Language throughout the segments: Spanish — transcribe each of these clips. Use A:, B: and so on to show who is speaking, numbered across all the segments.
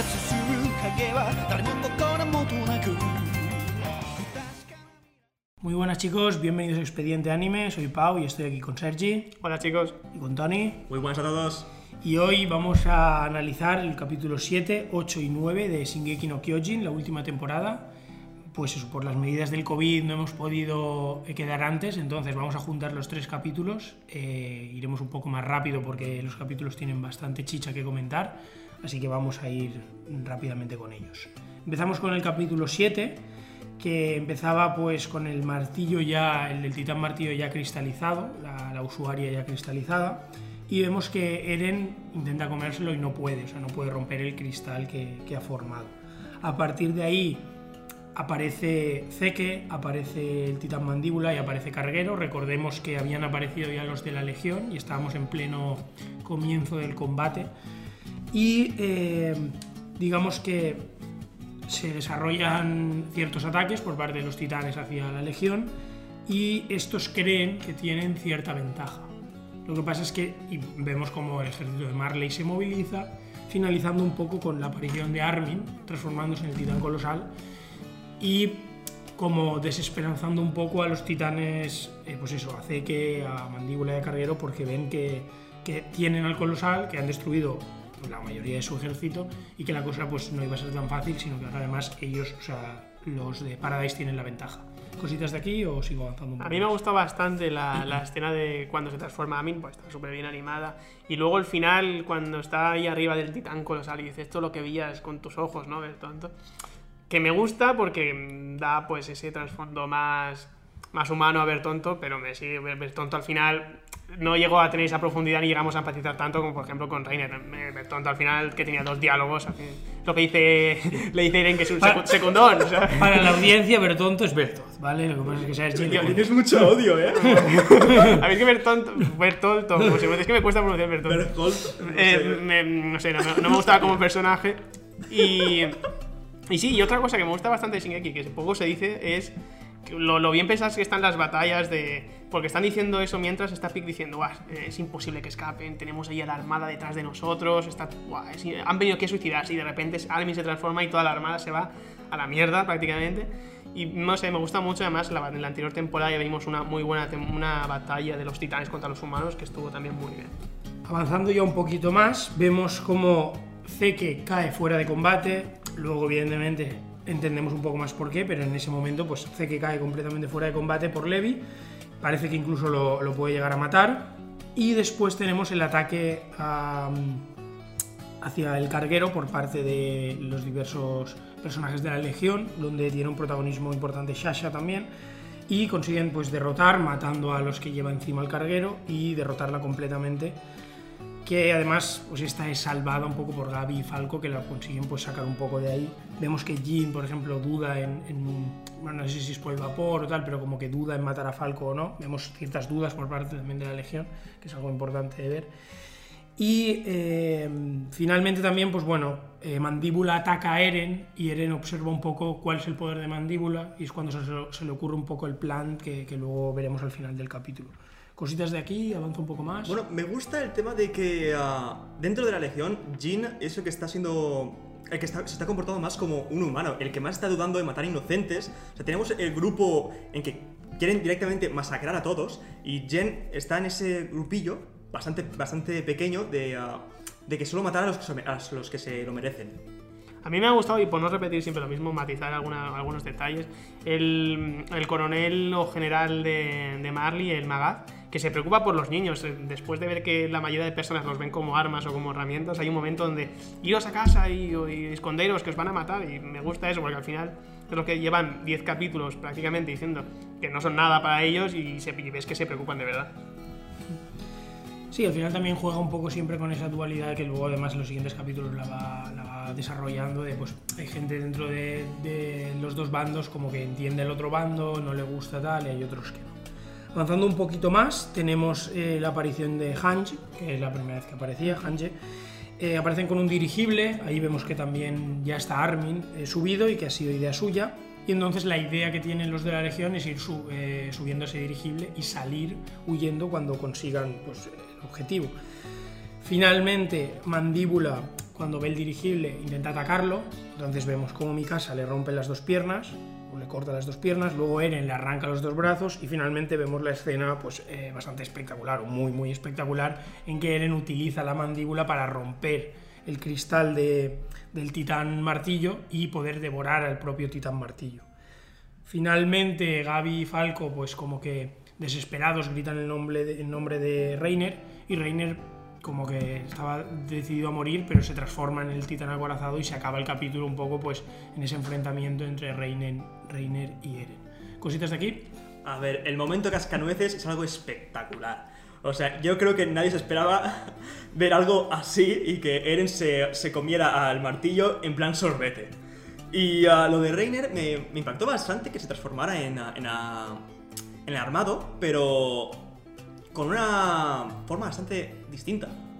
A: 活する影は誰も心もとなく
B: Muy buenas chicos, bienvenidos a Expediente Anime, soy Pau y estoy aquí con Sergi
C: Hola chicos.
B: y con Tony.
D: Muy buenas a todos.
B: Y hoy vamos a analizar el capítulo 7, 8 y 9 de Shingeki no Kyojin, la última temporada. Pues eso, por las medidas del COVID no hemos podido eh, quedar antes, entonces vamos a juntar los tres capítulos. Eh, iremos un poco más rápido porque los capítulos tienen bastante chicha que comentar, así que vamos a ir rápidamente con ellos. Empezamos con el capítulo 7, que empezaba pues con el martillo ya, el titán martillo ya cristalizado, la, la usuaria ya cristalizada y vemos que Eren intenta comérselo y no puede, o sea, no puede romper el cristal que, que ha formado. A partir de ahí aparece Zeke, aparece el titán mandíbula y aparece Carguero. Recordemos que habían aparecido ya los de la Legión y estábamos en pleno comienzo del combate. Y eh, digamos que se desarrollan ciertos ataques por parte de los titanes hacia la Legión y estos creen que tienen cierta ventaja. Lo que pasa es que vemos como el ejército de Marley se moviliza, finalizando un poco con la aparición de Armin, transformándose en el titán colosal, y como desesperanzando un poco a los titanes, eh, pues eso, hace que a Mandíbula y a Carguero, porque ven que, que tienen al colosal, que han destruido la mayoría de su ejército, y que la cosa pues no iba a ser tan fácil, sino que además ellos, o sea, los de Paradise tienen la ventaja. ¿Cositas de aquí o sigo avanzando un poco?
C: A mí me gusta bastante la, la escena de cuando se transforma Amin, pues está súper bien animada. Y luego el final, cuando está ahí arriba del titán colosal y dice esto es lo que veías con tus ojos, ¿no? Ver tonto. Que me gusta porque da pues ese trasfondo más, más humano a ver tonto, pero me sigue ver tonto al final. No llego a tener esa profundidad ni llegamos a empatizar tanto como por ejemplo con Reiner. Tonto al final que tenía dos diálogos. al fin, Lo que dice, le dice Eren que es un secu- secundón. o sea.
B: Para la audiencia, Bertonto es Bertoz, ¿vale? Lo que pasa es que Sergi...
C: Tío,
D: Tienes mucho odio, ¿eh?
C: A mí es que Bertonto, Bertolto, como se- es que me cuesta pronunciar Bertolto.
D: Bertolt, no
C: Eh,
D: sé.
C: me- no sé, no, me- no me gustaba como personaje. Y, y sí, y otra cosa que me gusta bastante de Shingeki, que poco se dice, es lo, lo bien pensadas que están las batallas de... Porque están diciendo eso mientras está Pic diciendo, "Buah, es imposible que escapen, tenemos ahí a la armada detrás de nosotros, está, buah, es- han venido aquí a suicidarse y de repente Armin se transforma y toda la armada se va a la mierda prácticamente. Y no sé, me gusta mucho además, la- en la anterior temporada ya vimos una muy buena una batalla de los titanes contra los humanos que estuvo también muy bien.
B: Avanzando ya un poquito más, vemos como Zeke cae fuera de combate. Luego, evidentemente, entendemos un poco más por qué, pero en ese momento, pues Zeke cae completamente fuera de combate por Levi. Parece que incluso lo, puede llegar a matar. Y después tenemos el ataque hacia el carguero por parte de los diversos personajes de la Legión, donde tiene un protagonismo importante Shasha también. Y consiguen pues derrotar, matando a los que lleva encima el carguero y derrotarla completamente que además pues esta es salvada un poco por Gaby y Falco que la consiguen pues sacar un poco de ahí. Vemos que Jin por ejemplo duda en, en- bueno no sé si es por el vapor o tal pero como que duda en matar a Falco o no. Vemos ciertas dudas por parte también de la Legión que es algo importante de ver. Y eh, finalmente también pues bueno eh, Mandíbula ataca a Eren y Eren observa un poco cuál es el poder de Mandíbula y es cuando se, le ocurre un poco el plan que luego veremos al final del capítulo cositas de aquí avanza un poco más
D: Bueno, me gusta el tema de que ah, dentro de la Legión, Jin es el que está siendo. El que está- se está comportando más como un humano, el que más está dudando de matar inocentes. O sea, tenemos el grupo en que quieren directamente masacrar a todos y Jen está en ese grupillo bastante, bastante pequeño de, ah, de que solo matar a los que, se- a los que se lo merecen.
C: A mí me ha gustado, y por no repetir siempre lo mismo, matizar alguna- algunos detalles, el, el coronel o general de, de Marley, el Magad, que se preocupa por los niños. eh, Después de ver que la mayoría de personas los ven como armas o como herramientas, hay un momento donde iros a casa y, y esconderos que os van a matar, y me gusta eso, porque al final es lo que llevan 10 capítulos prácticamente diciendo que no son nada para ellos y, se, y ves que se preocupan de verdad.
B: Sí, al final también juega un poco siempre con esa dualidad que luego además en los siguientes capítulos la va, la va desarrollando de pues hay gente dentro de, de los dos bandos como que entiende el otro bando, no le gusta tal y hay otros que no. Avanzando un poquito más tenemos eh, la aparición de Hange, que es la primera vez que aparecía, Hange. Eh, aparecen con un dirigible, ahí vemos que también ya está Armin eh, subido y que ha sido idea suya. Y entonces la idea que tienen los de la Legión es ir eh, subiendo ese dirigible y salir huyendo cuando consigan pues, el objetivo. Finalmente, Mandíbula cuando ve el dirigible intenta atacarlo, entonces vemos cómo Mikasa le rompe las dos piernas, le corta las dos piernas, luego Eren le arranca los dos brazos y finalmente vemos la escena pues eh, bastante espectacular, o muy muy espectacular, en que Eren utiliza la mandíbula para romper el cristal de- del titán martillo y poder devorar al propio titán martillo. Finalmente Gaby y Falco pues como que desesperados gritan el nombre el nombre de Reiner y Reiner como que estaba decidido a morir pero se transforma en el titán acorazado y se acaba el capítulo un poco pues en ese enfrentamiento entre Reiner, Reiner y Eren. Cositas de aquí.
D: A ver, el momento cascanueces es algo espectacular. O sea, yo creo que nadie se esperaba ver algo así y que Eren se, se comiera al martillo en plan sorbete. Y ah, lo de Reiner me, me impactó bastante que se transformara en, ah, en, ah, en armado, pero con una forma bastante distinta.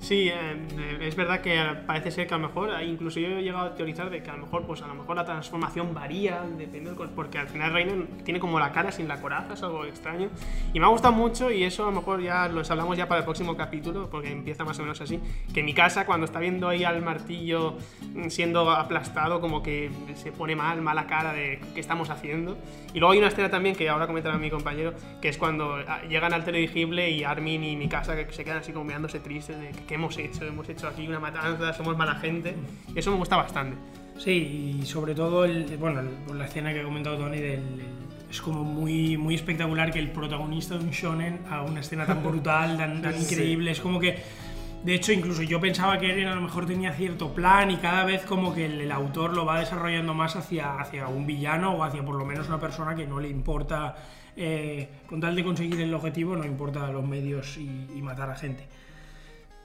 C: Sí, eh, es verdad que parece ser que a lo mejor, eh, incluso yo he llegado a teorizar de que a lo mejor, pues a lo mejor la transformación varía, depende porque al final Reiner tiene como la cara sin la coraza, es algo extraño. Y me ha gustado mucho, y eso a lo mejor ya los hablamos ya para el próximo capítulo, porque empieza más o menos así, que mi casa cuando está viendo ahí al martillo mm, siendo aplastado, como que se pone mal, mala cara de qué estamos haciendo. Y luego hay una escena también que ahora comentará mi compañero, que es cuando ah, llegan al teledirigible y Armin y mi casa que se quedan así como mirándose tristes de qué hemos hecho, hemos hecho aquí una matanza, somos mala gente. Y eso me gusta bastante.
B: Sí, y sobre todo el, bueno, el- la escena que ha comentado Tony del, el- es como muy, muy espectacular que el protagonista de un shonen haga una escena tan brutal, tan, tan
D: Sí.
B: increíble. Es como que, de hecho, incluso yo pensaba que Eren a lo mejor tenía cierto plan y cada vez como que el, el autor lo va desarrollando más hacia, hacia un villano o hacia por lo menos una persona que no le importa, eh, con tal de conseguir el objetivo, no importa los medios y, y matar a gente.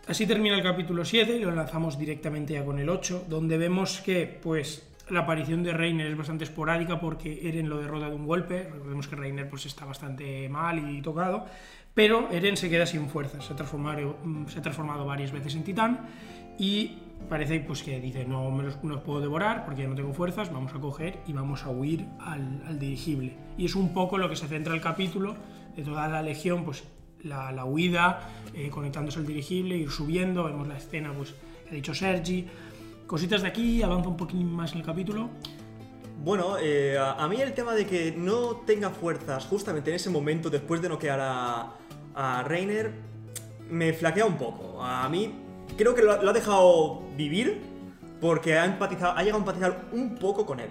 B: Así termina el capítulo 7 y lo lanzamos directamente ya con el 8, donde vemos que pues la aparición de Reiner es bastante esporádica porque Eren lo derrota de un golpe, recordemos que Reiner pues está bastante mal y tocado, pero Eren se queda sin fuerzas, se ha transformado, mm, se ha transformado varias veces en titán y parece pues que dice no me los puedo devorar porque ya no tengo fuerzas, vamos a coger y vamos a huir al, al dirigible. Y es un poco lo que se centra el capítulo de toda la legión, pues la, la huida, eh, conectándose al dirigible, ir subiendo, vemos la escena pues, que ha dicho Sergi. Cositas de aquí, avanza un poquín más en el capítulo.
D: Bueno, eh, a a mí el tema de que no tenga fuerzas justamente en ese momento después de noquear a, a Reiner me flaquea un poco. A mí creo que lo, ha- lo ha dejado vivir porque ha, empatizado, ha llegado a empatizar un poco con él.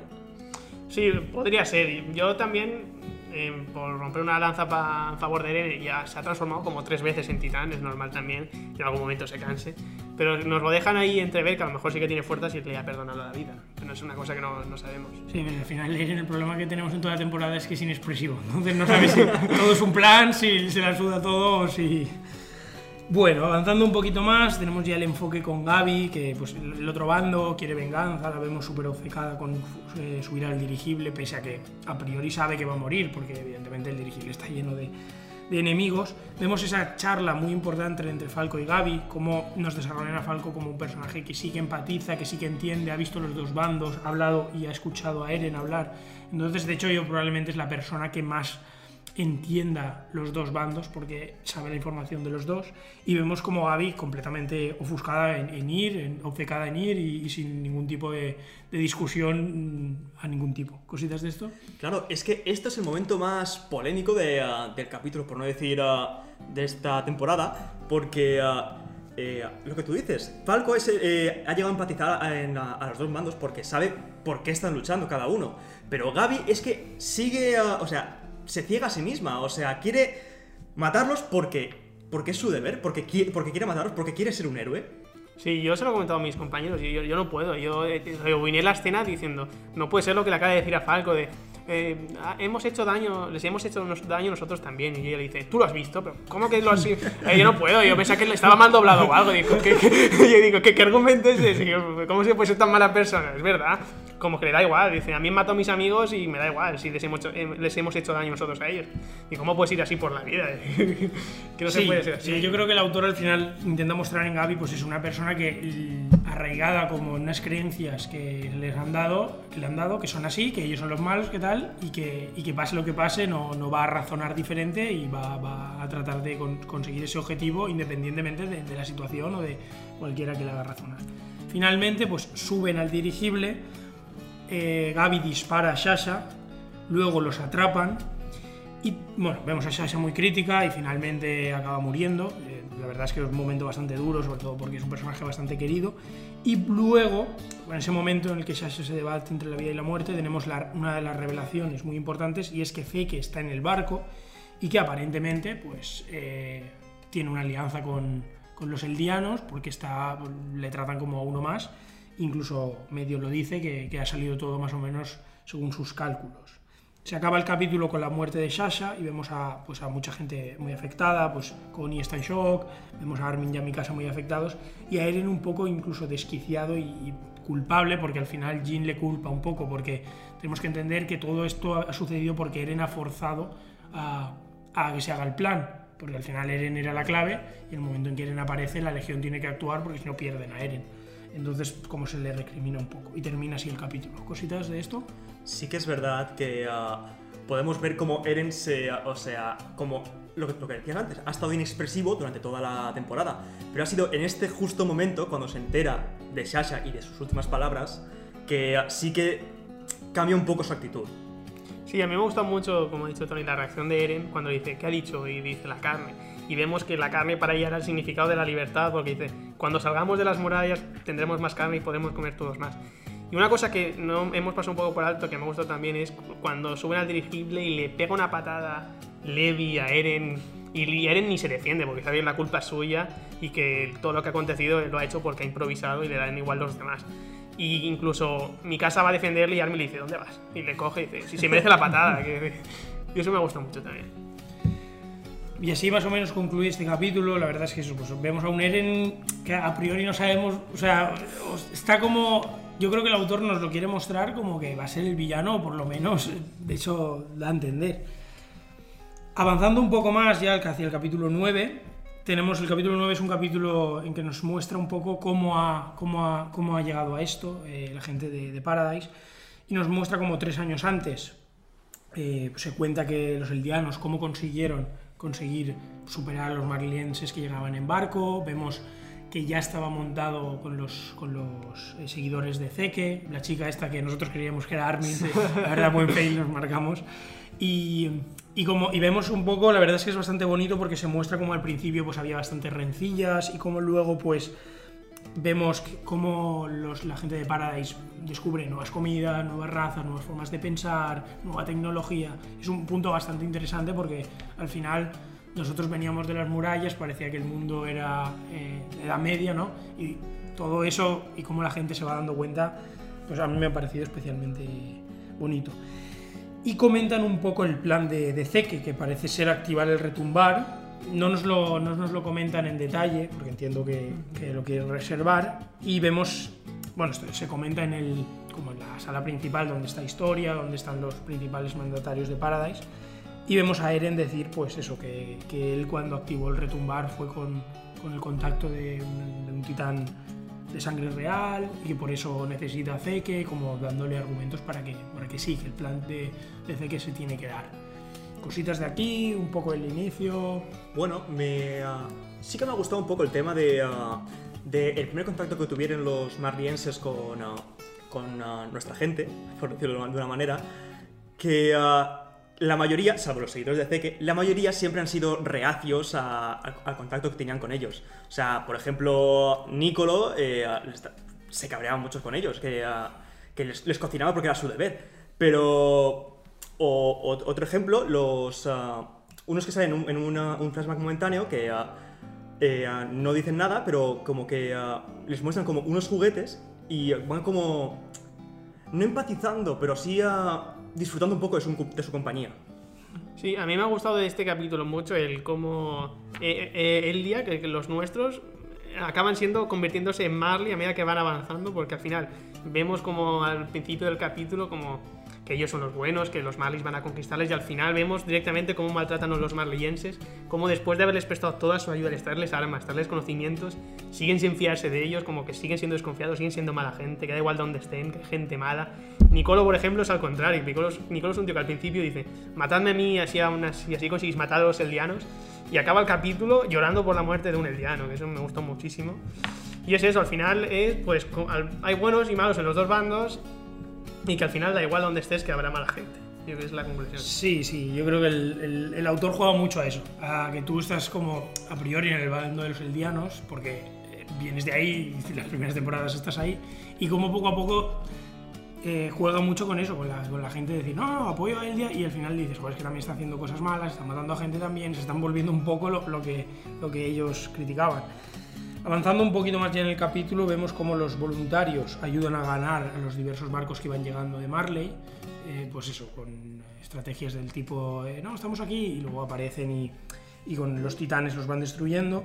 C: Sí, podría ser. Yo también, eh, por romper una lanza pa- favor de Eren, ya se ha transformado como tres veces en titán, es normal también, que en algún momento se canse. Pero nos lo dejan ahí entrever que a lo mejor sí que tiene fuerzas y le ha perdonado la vida. Pero es una cosa que no, no sabemos.
B: Sí, pero al final Eren, el problema que tenemos en toda la temporada es que es inexpresivo. Entonces no sabes si todo es un plan, si se la suda todo o si... Bueno, avanzando un poquito más, tenemos ya el enfoque con Gaby, que pues el otro bando quiere venganza, la vemos súper obcecada con eh, subir al dirigible, pese a que a priori sabe que va a morir, porque evidentemente el dirigible está lleno de, de enemigos. Vemos esa charla muy importante entre Falco y Gaby, cómo nos desarrollan a Falco como un personaje que sí que empatiza, que sí que entiende, ha visto los dos bandos, ha hablado y ha escuchado a Eren hablar. Entonces, de hecho, yo probablemente es la persona que más entienda los dos bandos porque sabe la información de los dos y vemos como Gaby completamente ofuscada en, ir, en- obcecada en ir y, sin ningún tipo de, de discusión mm, a ningún tipo. ¿Cositas de esto?
D: Claro, es que este es el momento más polémico de, ah, del capítulo, por no decir ah, de esta temporada, porque eh, lo que tú dices, Falco es, eh, ha llegado a empatizar a, en, los dos bandos porque sabe por qué están luchando cada uno. Pero Gaby es que sigue, o sea, se ciega a sí misma, o sea, quiere matarlos porque, porque es su deber, porque porque quiere matarlos, porque quiere ser un héroe.
C: Sí, yo se lo he comentado a mis compañeros y yo, yo no puedo. Yo eh, rebobiné la escena diciendo, no puede ser lo que le acaba de decir a Falco de, eh, ah, hemos hecho daño, les hemos hecho daño nosotros también. Y ella le dice, tú lo has visto, pero ¿cómo que lo has visto? Eh, yo no puedo, yo pensaba que le estaba mal doblado o algo. Digo, ¿qué, qué- yo digo, ¿qué, qué es ese? ¿Cómo se puede ser tan mala persona? Es verdad. Como que le da igual. Dice, a mí me matado a mis amigos y me da igual si les hemos hecho, eh, les hemos hecho daño nosotros a ellos. ¿Y cómo puedes ir así por la vida? que no se
B: Sí,
C: puede ser así.
B: sí, yo creo que el autor al final intenta mostrar en Gaby pues es una persona que l- arraigada como en unas creencias que les han dado, que le han dado, que son así, que ellos son los malos, que tal, y que, y que pase lo que pase, no, no va a razonar diferente y va, va a tratar de con- conseguir ese objetivo independientemente de, de la situación o de cualquiera que le haga razonar. Finalmente, pues suben al dirigible, eh, Gaby dispara a Sasha, luego los atrapan y bueno, vemos a Sasha muy crítica y finalmente acaba muriendo. Eh, la verdad es que es un momento bastante duro, sobre todo porque es un personaje bastante querido. Y luego, en ese momento en el que Sasha se debate entre la vida y la muerte, tenemos una de las revelaciones muy importantes y es que Feke está en el barco y que aparentemente pues eh, tiene una alianza con, con los eldianos porque está, le tratan como a uno más. Incluso medio lo dice que, ha salido todo más o menos según sus cálculos. Se acaba el capítulo con la muerte de Sasha y vemos a, pues, a mucha gente muy afectada, pues Connie está en shock, vemos a Armin y a Mikasa muy afectados y a Eren un poco incluso desquiciado y, y culpable porque al final Jin le culpa un poco porque tenemos que entender que todo esto ha sucedido porque Eren ha forzado a, a que se haga el plan, porque al final Eren era la clave y en el momento en que Eren aparece la Legión tiene que actuar porque si no pierden a Eren. Entonces como se le recrimina un poco y termina así el capítulo. ¿Cositas de esto?
D: Sí que es verdad que ah, podemos ver cómo Eren se. o sea, como lo que, lo que decías antes, ha estado inexpresivo durante toda la temporada. Pero ha sido en este justo momento, cuando se entera de Sasha y de sus últimas palabras, que sí que cambia un poco su actitud.
C: Sí, a mí me gusta mucho, como ha dicho Tony, la reacción de Eren cuando dice, ¿qué ha dicho? Y dice la carne. Y vemos que la carne para ella era el significado de la libertad, porque dice, cuando salgamos de las murallas tendremos más carne y podremos comer todos más. Y una cosa que no hemos pasado un poco por alto, que me gusta también, es cuando suben al dirigible y le pega una patada Levi a Eren. Y Eren ni se defiende, porque sabe que la culpa es suya y que todo lo que ha acontecido lo ha hecho porque ha improvisado y le dan igual los demás. Y incluso mi casa va a defenderle y Armin le dice, ¿dónde vas? Y le coge y dice, si se merece la patada. que- Y eso me gusta mucho también.
B: Y así más o menos concluye este capítulo. La verdad es que eso, pues, vemos a un Eren que a priori no sabemos, o sea, está como, yo creo que el autor nos lo quiere mostrar como que va a ser el villano, o por lo menos, de hecho da a entender. Avanzando un poco más ya hacia el capítulo 9, tenemos el capítulo 9 es un capítulo en que nos muestra un poco cómo ha, cómo ha, cómo ha llegado a esto eh, la gente de, de Paradise y nos muestra como tres años antes eh, se cuenta que los eldianos cómo consiguieron conseguir superar a los marlienses que llegaban en barco, vemos que ya estaba montado con los, con los eh, seguidores de Zeke, la chica esta que nosotros creíamos que era Armin, la verdad buen fail nos marcamos, y, y como, y vemos un poco, la verdad es que es bastante bonito porque se muestra como al principio pues había bastantes rencillas y como luego pues vemos cómo la gente de Paradise descubre nuevas comidas, nuevas razas, nuevas formas de pensar, nueva tecnología. Es un punto bastante interesante porque al final nosotros veníamos de las murallas, parecía que el mundo era eh, edad media, ¿no? Y todo eso y cómo la gente se va dando cuenta, pues a mí me ha parecido especialmente bonito. Y comentan un poco el plan de, de Zeke, que parece ser activar el retumbar. No nos lo, no nos lo comentan en detalle, porque entiendo que, que lo quieren reservar. Y vemos, bueno, esto se comenta en, el, como en la sala principal donde está historia, donde están los principales mandatarios de Paradise. Y vemos a Eren decir, pues eso, que, que él cuando activó el retumbar fue con, con el contacto de un, de un titán de sangre real y que por eso necesita a Zeke, como dándole argumentos para que, para que sí, que el plan de, de Zeke se tiene que dar. Cositas de aquí, un poco el inicio.
D: Bueno, me, ah, sí que me ha gustado un poco el tema de, ah, de el primer contacto que tuvieron los marlienses con, ah, con nuestra gente, por decirlo de una manera, que la mayoría, salvo los seguidores de Zeke, la mayoría siempre han sido reacios a- a- al contacto que tenían con ellos. O sea, por ejemplo, Nicolo eh, se cabreaba mucho con ellos, que, les, les cocinaba porque era su deber. Pero o, otro ejemplo, los unos que salen en un, en flashback momentáneo que ah, no dicen nada, pero como que les muestran como unos juguetes y van como no empatizando, pero sí ah, disfrutando un poco de su, de su compañía.
C: Sí, a mí me ha gustado de este capítulo mucho el cómo eh, eh, el día que, los nuestros acaban siendo convirtiéndose en Marley a medida que van avanzando, porque al final vemos como al principio del capítulo como que ellos son los buenos, que los Marleys van a conquistarles y al final vemos directamente cómo maltratan a los marleyenses, cómo después de haberles prestado toda su ayuda, les traerles armas, traerles conocimientos, siguen sin fiarse de ellos, como que siguen siendo desconfiados, siguen siendo mala gente, que da igual donde estén, que gente mala. Nicolo, por ejemplo, es al contrario. Nicolo, Nicolo es un tío que al principio dice, matadme a mí así aún así, conseguís matar a los eldianos. y acaba el capítulo llorando por la muerte de un eldiano, que eso me gustó muchísimo. Y es eso, al final es, pues, co- al- hay buenos y malos en los dos bandos y que al final da igual donde estés que habrá mala gente. Yo creo que es la conclusión.
B: Sí, sí, yo creo que el, el- el autor juega mucho a eso, a que tú estás como a priori en el bando de los eldianos, porque eh, vienes de ahí, y las primeras temporadas estás ahí, y como poco a poco eh, juega mucho con eso, con la, con la gente de decir, no, no, apoyo a Eldia, y al final dices, joder, es que también está haciendo cosas malas, está matando a gente también, se están volviendo un poco lo, lo que, lo que ellos criticaban. Avanzando un poquito más ya en el capítulo, vemos cómo los voluntarios ayudan a ganar a los diversos barcos que van llegando de Marley, eh, pues eso, con estrategias del tipo, eh, no, estamos aquí, y luego aparecen y, con los titanes los van destruyendo.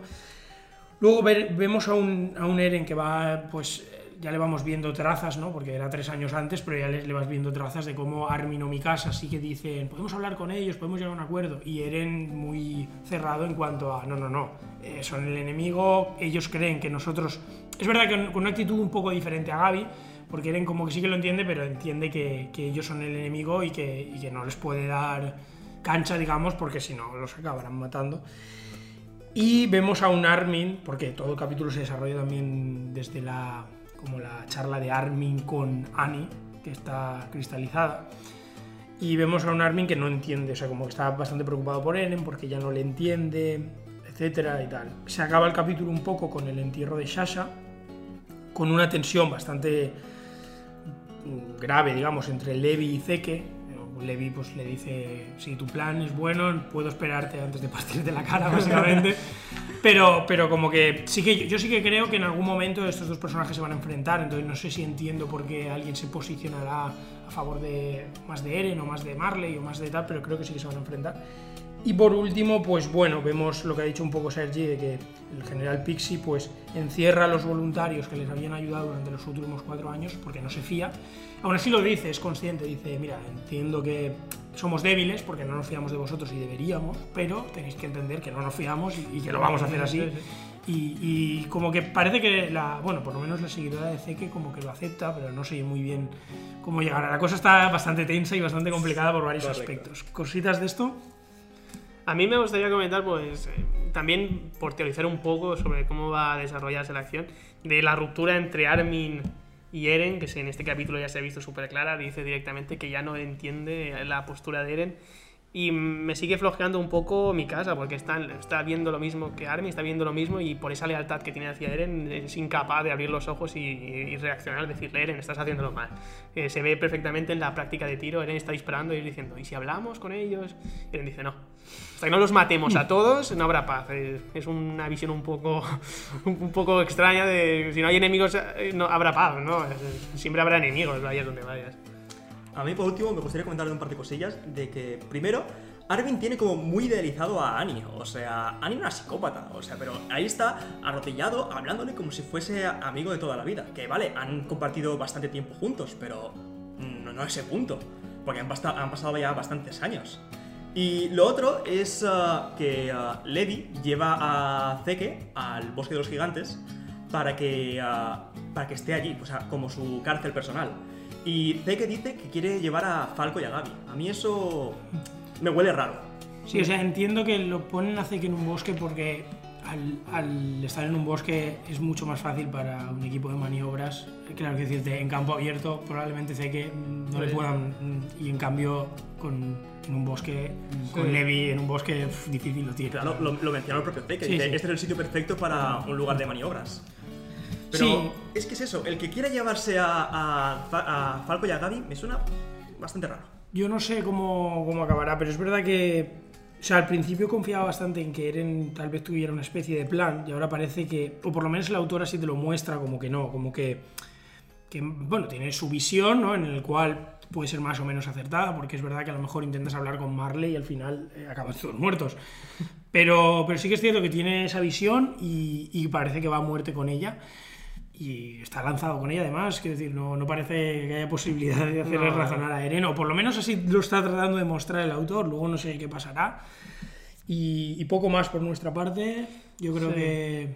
B: Luego vemos a un, a un Eren que va, pues ya le vamos viendo trazas, ¿no? Porque era tres años antes, pero ya le, vas viendo trazas de cómo Armin o Mikasa sí que dicen, podemos hablar con ellos, podemos llegar a un acuerdo. Y Eren muy cerrado en cuanto a, no, no, no, eh, son el enemigo, ellos creen que nosotros... Es verdad que con, una actitud un poco diferente a Gaby, porque Eren como que sí que lo entiende, pero entiende que, que ellos son el enemigo y que, y que no les puede dar cancha, digamos, porque si no los acabarán matando. Y vemos a un Armin, porque todo el capítulo se desarrolla también desde la, como la charla de Armin con Annie, que está cristalizada. Y vemos a un Armin que no entiende, o sea, como que está bastante preocupado por Eren, porque ya no le entiende, etcétera y tal. Se acaba el capítulo un poco con el entierro de Shasha, con una tensión bastante mm, grave, digamos, entre Levi y Zeke. Levi pues le dice, si tu plan es bueno, puedo esperarte antes de partirte la cara, básicamente. pero, pero como que sí que yo, yo sí que creo que en algún momento estos dos personajes se van a enfrentar, entonces no sé si entiendo por qué alguien se posicionará a favor de más de Eren o más de Marley o más de tal, pero creo que sí que se van a enfrentar. Y por último, pues bueno, vemos lo que ha dicho un poco Sergi, de que el general Pixie pues encierra a los voluntarios que les habían ayudado durante los últimos cuatro años porque no se fía. Aún así lo dice, es consciente, dice, mira, entiendo que somos débiles porque no nos fiamos de vosotros y deberíamos, pero tenéis que entender que no nos fiamos y, que lo vamos a hacer así. Y, y como que parece que la, bueno, por lo menos la seguidora de Zeke como que lo acepta, pero no sé muy bien cómo llegar. La cosa está bastante tensa y bastante complicada por varios
D: Correcto.
B: aspectos. ¿Cositas de esto?
C: A mí me gustaría comentar, pues, eh, también por teorizar un poco sobre cómo va a desarrollarse la acción, de la ruptura entre Armin y Eren, que en este capítulo ya se ha visto súper clara, dice directamente que ya no entiende la postura de Eren. Y me sigue flojeando un poco mi casa, porque está, está viendo lo mismo que Armin, está viendo lo mismo y por esa lealtad que tiene hacia Eren es incapaz de abrir los ojos y, y reaccionar, decirle, Eren, estás haciéndolo mal. Eh, se ve perfectamente en la práctica de tiro, Eren está disparando y diciendo, ¿y si hablamos con ellos? Eren dice, no. Hasta que no los matemos a todos, no habrá paz. Eh, Es una visión un poco, un poco extraña de si no hay enemigos, eh, no habrá paz, ¿no? Siempre habrá enemigos, vayas donde vayas.
D: A mí, por último, me gustaría comentar un par de cosillas de que, primero, Armin tiene como muy idealizado a Annie. O sea, Annie es una psicópata. O sea, pero ahí está arrodillado, hablándole como si fuese amigo de toda la vida. Que vale, han compartido bastante tiempo juntos, pero no, no a ese punto. Porque han, han pasado ya bastantes años. Y lo otro es ah, que ah, Levi lleva a Zeke al bosque de los gigantes para que, ah, para que esté allí, como su cárcel personal. Y Zeke dice que quiere llevar a Falco y a Gaby. A mí eso me huele raro.
B: Sí, o sea, entiendo que lo ponen a Zeke en un bosque porque al, al estar en un bosque es mucho más fácil para un equipo de maniobras. Claro que decirte, en campo abierto probablemente Zeke no le
C: Sí.
B: puedan. Y en cambio, con, en un bosque, mm, con
C: Sí.
B: Levi en un bosque pf, difícil lo tiene.
D: Claro, lo, lo mencionó el propio Zeke.
B: Sí,
D: dice,
B: sí.
D: este es el sitio perfecto para un lugar de maniobras. Pero
B: Sí.
D: es que es eso, el que quiera llevarse a, a a Falco y a Gaby me suena bastante raro.
B: Yo no sé cómo, cómo acabará, pero es verdad que. O sea, al principio confiaba bastante en que Eren tal vez tuviera una especie de plan, y ahora parece que. O por lo menos la autora sí te lo muestra como que no, como que. que bueno, tiene su visión, ¿no? En el cual puede ser más o menos acertada, porque es verdad que a lo mejor intentas hablar con Marley y al final eh, acaban todos muertos. Pero, pero sí que es cierto que tiene esa visión y, y parece que va a muerte con ella. Y está lanzado con ella, además, quiero decir, no, no parece que haya posibilidad de hacerle
C: No.
B: razonar a Eren, o por lo menos así lo está tratando de mostrar el autor, luego no sé qué pasará. Y, y poco más por nuestra parte, yo creo
C: Sí.
B: que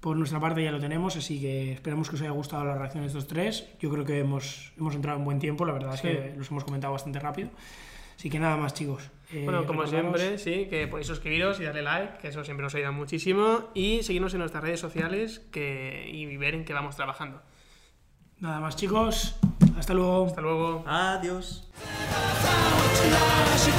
B: por nuestra parte ya lo tenemos, así que esperemos que os haya gustado la reacción de estos tres. Yo creo que hemos, hemos entrado en buen tiempo, la verdad
C: Sí.
B: es que los hemos comentado bastante rápido. Así que nada más, chicos. Eh,
C: Bueno, como siempre, sí, que podéis suscribiros y darle like, que eso siempre nos ayuda muchísimo. Y seguirnos en nuestras redes sociales que, y ver en qué vamos trabajando.
B: Nada más, chicos. Hasta luego.
C: Hasta luego.
D: Adiós.
A: 「し